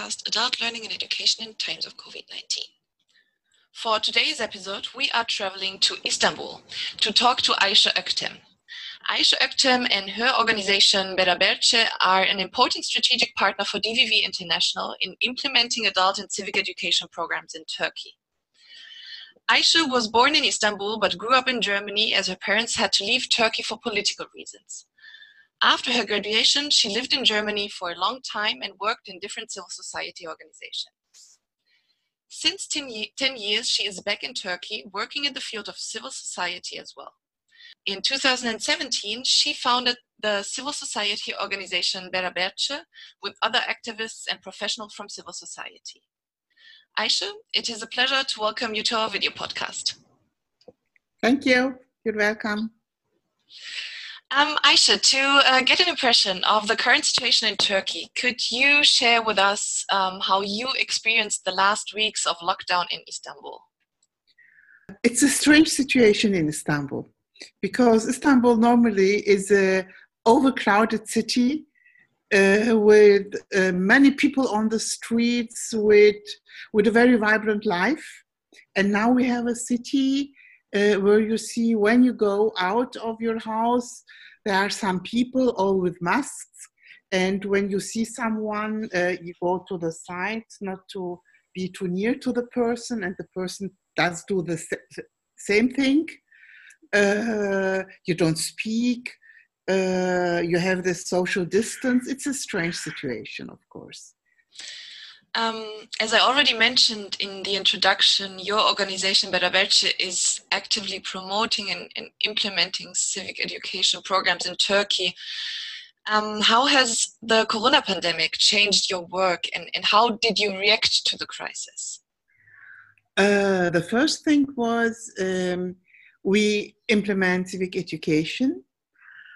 podcast Adult Learning and Education in Times of COVID 19. For today's episode, we are traveling to Istanbul to talk to Aisha Öktem. Aisha Öktem and her organization Beraberce are an important strategic partner for DVV International in implementing adult and civic education programs in Turkey. Aisha was born in Istanbul but grew up in Germany as her parents had to leave Turkey for political reasons. After her graduation, she lived in Germany for a long time and worked in different civil society organizations. Since 10, ye- 10 years, she is back in Turkey working in the field of civil society as well. In 2017, she founded the civil society organization Beraberce with other activists and professionals from civil society. Aisha, it is a pleasure to welcome you to our video podcast. Thank you. You're welcome. Um, Aisha, to uh, get an impression of the current situation in Turkey, could you share with us um, how you experienced the last weeks of lockdown in Istanbul? It's a strange situation in Istanbul because Istanbul normally is a overcrowded city uh, with uh, many people on the streets with with a very vibrant life and now we have a city uh, where you see when you go out of your house there are some people all with masks and when you see someone uh, you go to the side not to be too near to the person and the person does do the same thing uh, you don't speak uh, you have this social distance. It's a strange situation, of course. Um, as I already mentioned in the introduction, your organization Beraberce is actively promoting and, and, implementing civic education programs in Turkey. Um, how has the corona pandemic changed your work and, and how did you react to the crisis? Uh, the first thing was um, we implement civic education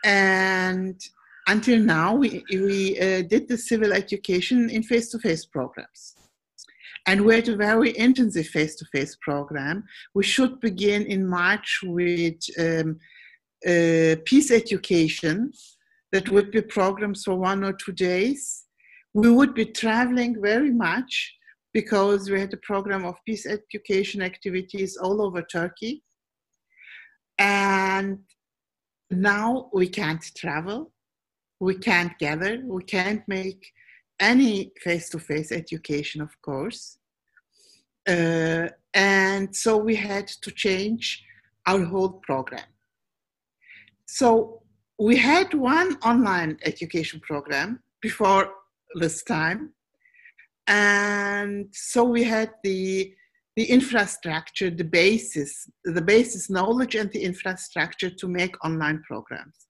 and until now, we, we uh, did the civil education in face to face programs. And we had a very intensive face to face program. We should begin in March with um, uh, peace education, that would be programs for one or two days. We would be traveling very much because we had a program of peace education activities all over Turkey. And now we can't travel, we can't gather, we can't make any face to face education, of course. Uh, and so we had to change our whole program. So we had one online education program before this time. And so we had the the infrastructure, the basis, the basis knowledge and the infrastructure to make online programs.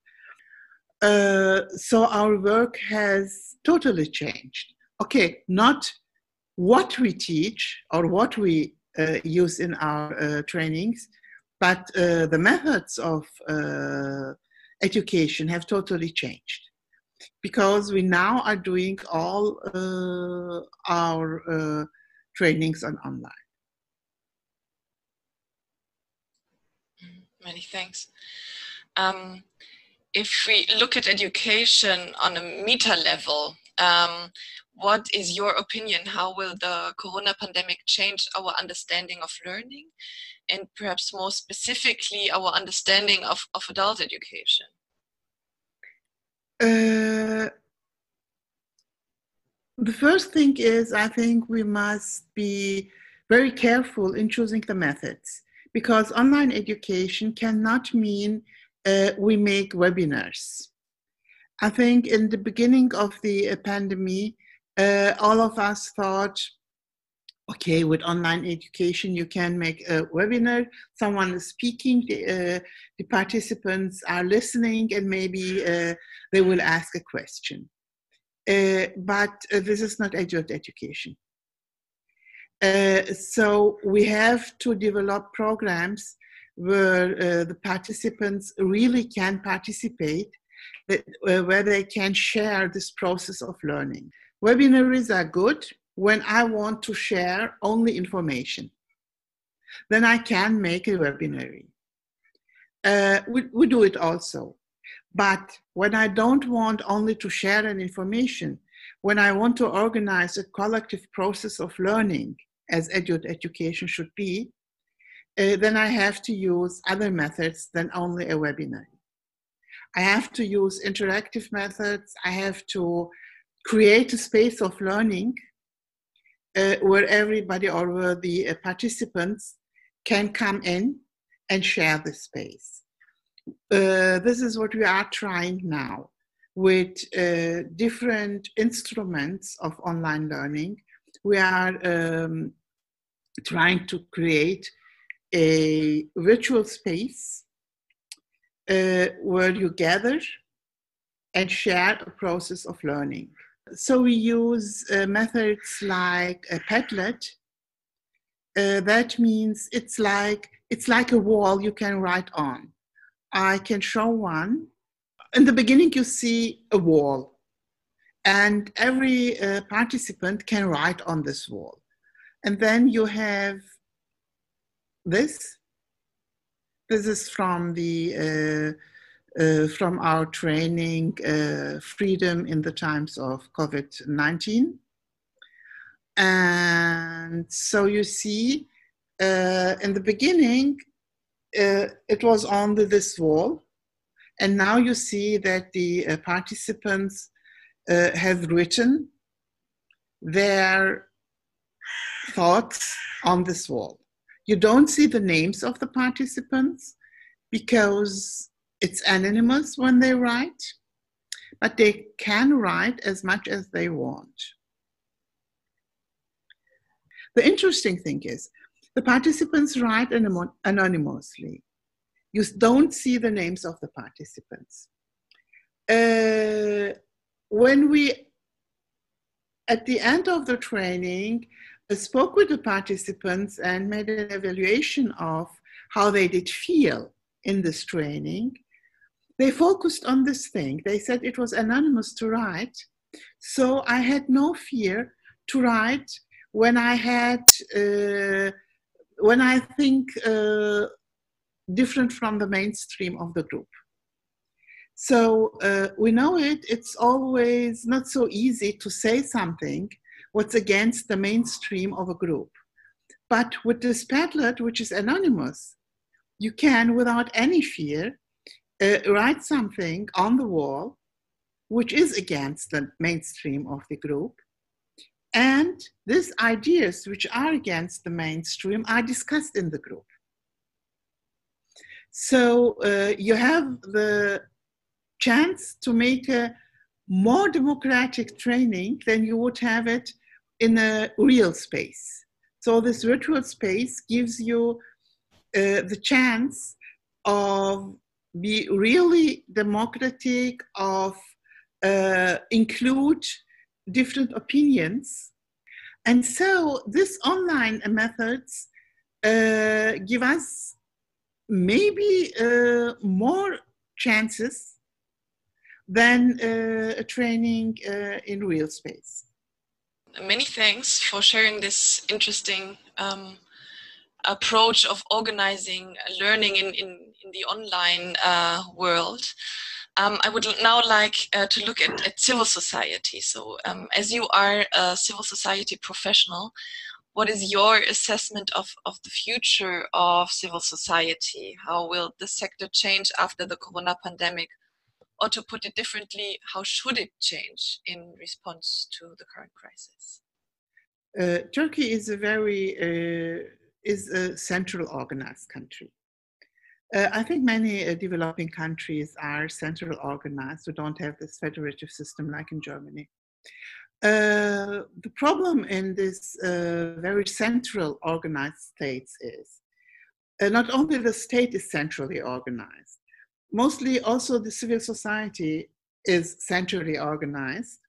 Uh, so our work has totally changed. Okay, not what we teach or what we uh, use in our uh, trainings, but uh, the methods of uh, education have totally changed because we now are doing all our trainings on online. Many thanks. Um, if we look at education on a meta level, um, what is your opinion? How will the corona pandemic change our understanding of learning and perhaps more specifically our understanding of, of adult education? Uh, the first thing is, I think we must be very careful in choosing the methods because online education cannot mean uh, we make webinars. I think in the beginning of the uh, pandemic, uh, all of us thought, okay, with online education, you can make a webinar, someone is speaking, the, uh, the participants are listening, and maybe uh, they will ask a question. Uh, but this is not adult education. Uh, so we have to develop programs where uh, the participants really can participate, uh, where they can share this process of learning. Webinaries are good when I want to share only information. Then I can make a webinar. Uh, we, we do it also. But when I don't want only to share an information, when I want to organize a collective process of learning, as edu education should be, uh, then I have to use other methods than only a webinar. I have to use interactive methods. I have to create a space of learning uh, where everybody or where the uh, participants can come in and share the space. Uh, this is what we are trying now with uh, different instruments of online learning. We are um, trying to create a virtual space uh, where you gather and share a process of learning. So we use uh, methods like a Padlet. Uh, that means it's like it's like a wall you can write on. I can show one. In the beginning, you see a wall, and every uh, participant can write on this wall. And then you have this. This is from the uh, uh, from our training, uh, Freedom in the Times of COVID 19. And so you see, uh, in the beginning, it was on the, this wall. And now you see that the participants have written their thoughts on this wall. You don't see the names of the participants because it's anonymous when they write, but they can write as much as they want. The interesting thing is the participants write anonymously. You don't see the names of the participants. Uh, when we, at the end of the training, spoke with the participants and made an evaluation of how they did feel in this training, they focused on this thing. They said it was anonymous to write. So I had no fear to write when I had, uh, when I think uh, different from the mainstream of the group. So uh, we know it, it's always not so easy to say something what's against the mainstream of a group. But with this Padlet, which is anonymous, you can, without any fear, uh, write something on the wall which is against the mainstream of the group. And these ideas which are against the mainstream are discussed in the group. So uh, you have the chance to make a more democratic training than you would have it in a real space. So this virtual space gives you uh, the chance of be really democratic, of uh, include different opinions. And so these online methods uh, give us maybe uh, more chances than uh, a training uh, in real space. Many thanks for sharing this interesting um, approach of organizing learning in, in, in the online uh, world. Um, I would now like uh, to look at, at, civil society. So, um, as you are a civil society professional, what is your assessment of, of the future of civil society? How will the sector change after the corona pandemic? Or to put it differently, how should it change in response to the current crisis? Uh, Turkey is a very uh is a central organized country. Uh, I think many uh, developing countries are central organized who don't have this federative system like in Germany. Uh, the problem in this uh, very central organized states is not only the state is centrally organized, mostly also the civil society is centrally organized.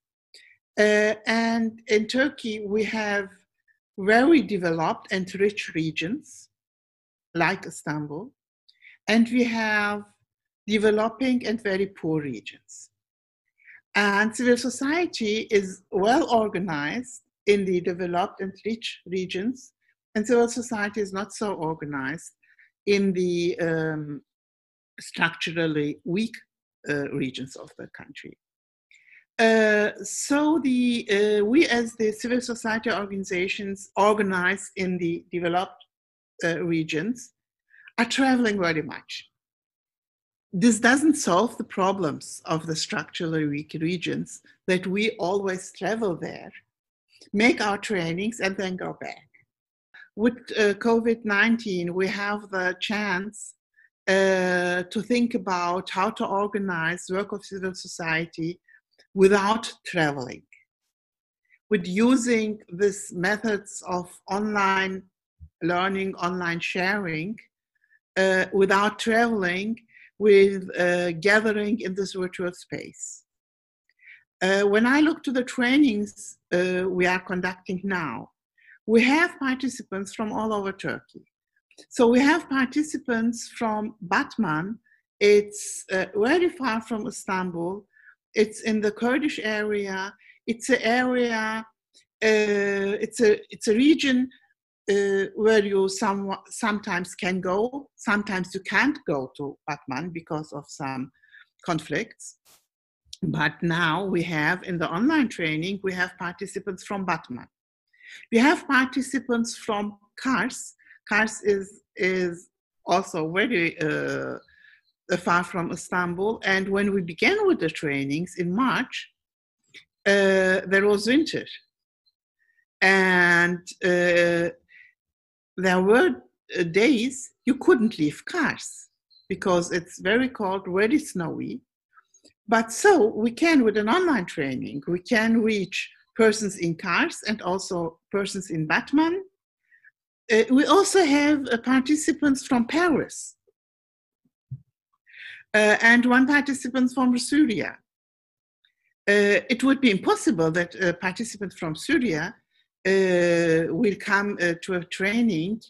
Uh, and in Turkey, we have very developed and rich regions like Istanbul, and we have developing and very poor regions. And civil society is well organized in the developed and rich regions, and civil society is not so organized in the um, structurally weak uh, regions of the country. Uh, so the uh, we as the civil society organizations organized in the developed uh, regions are traveling very much. This doesn't solve the problems of the structurally weak regions that we always travel there, make our trainings, and then go back. With uh, COVID 19, we have the chance uh, to think about how to organize work of civil society without traveling, with using these methods of online learning, online sharing, uh, without traveling, with uh, gathering in this virtual space. Uh, when I look to the trainings uh, we are conducting now, we have participants from all over Turkey. So we have participants from Batman. It's uh, very far from Istanbul, it's in the Kurdish area. It's an area. Uh, it's a it's a region uh, where you some, sometimes can go, sometimes you can't go to Batman because of some conflicts. But now we have in the online training, we have participants from Batman. We have participants from Kars. Kars is, is also very uh, uh, far from Istanbul. And when we began with the trainings in March, uh, there was winter. And uh, there were uh, days you couldn't leave Kars because it's very cold, very snowy. But so we can, with an online training, we can reach persons in Kars and also persons in Batman. Uh, we also have uh, participants from Paris uh, and one participant from Syria. Uh, it would be impossible that a participant from Syria uh, will come to a training,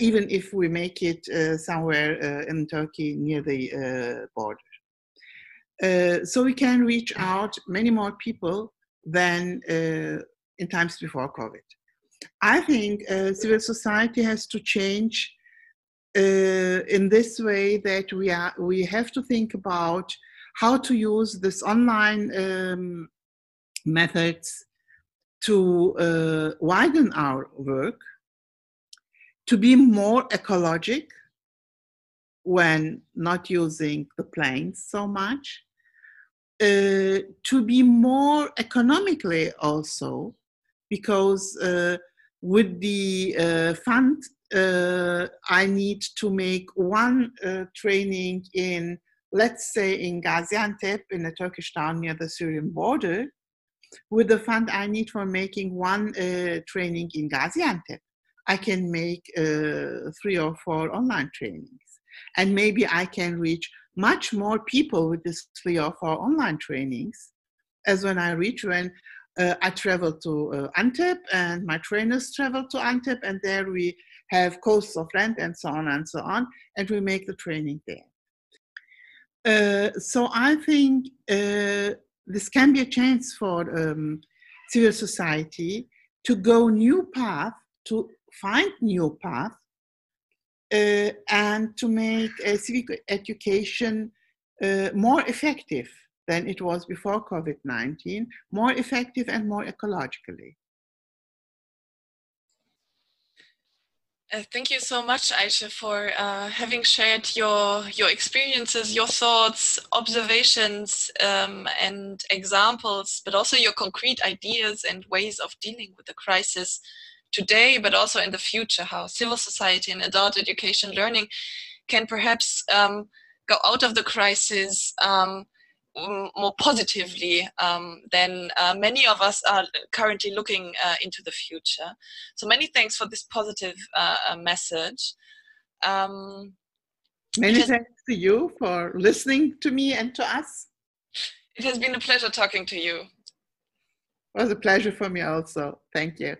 even if we make it somewhere in Turkey near the border. so we can reach out many more people than in times before COVID. I think civil society has to change uh, in this way that we are we have to think about how to use this online um, methods to uh, widen our work to be more ecologic when not using the planes so much uh, to be more economically also because uh, with the uh, fund uh, I need to make one uh, training in, let's say, in Gaziantep, in a Turkish town near the Syrian border, with the fund I need for making one uh, training in Gaziantep, I can make uh, three or four online trainings. And maybe I can reach much more people with these three or four online trainings as when I reach when uh, I travel to uh, Antep and my trainers travel to Antep and there we have coasts of land and so on and so on, and we make the training there. Uh, so I think uh, this can be a chance for um, civil society to go new path, to find new path, uh, and to make civic education uh, more effective than it was before COVID-19, more effective and more ecologically. Uh, thank you so much, Aisha, for uh, having shared your your experiences, your thoughts, observations, um, and examples, but also your concrete ideas and ways of dealing with the crisis today, but also in the future. How civil society and adult education learning can perhaps um, go out of the crisis um, more positively um, than uh, many of us are currently looking uh, into the future. So many thanks for this positive uh, uh message. Um, many thanks to you for listening to me and to us. It has been a pleasure talking to you. It was a pleasure for me also. Thank you.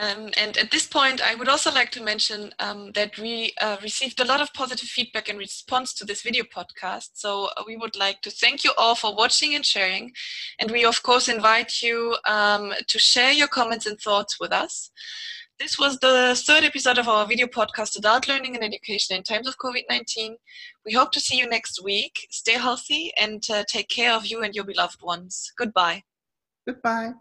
Um, and at this point, I would also like to mention um, that we uh, received a lot of positive feedback in response to this video podcast. So uh, we would like to thank you all for watching and sharing. And we, of course, invite you um, to share your comments and thoughts with us. This was the third episode of our video podcast, Adult Learning and Education in Times of COVID 19. We hope to see you next week. Stay healthy and uh, take care of you and your beloved ones. Goodbye. Goodbye.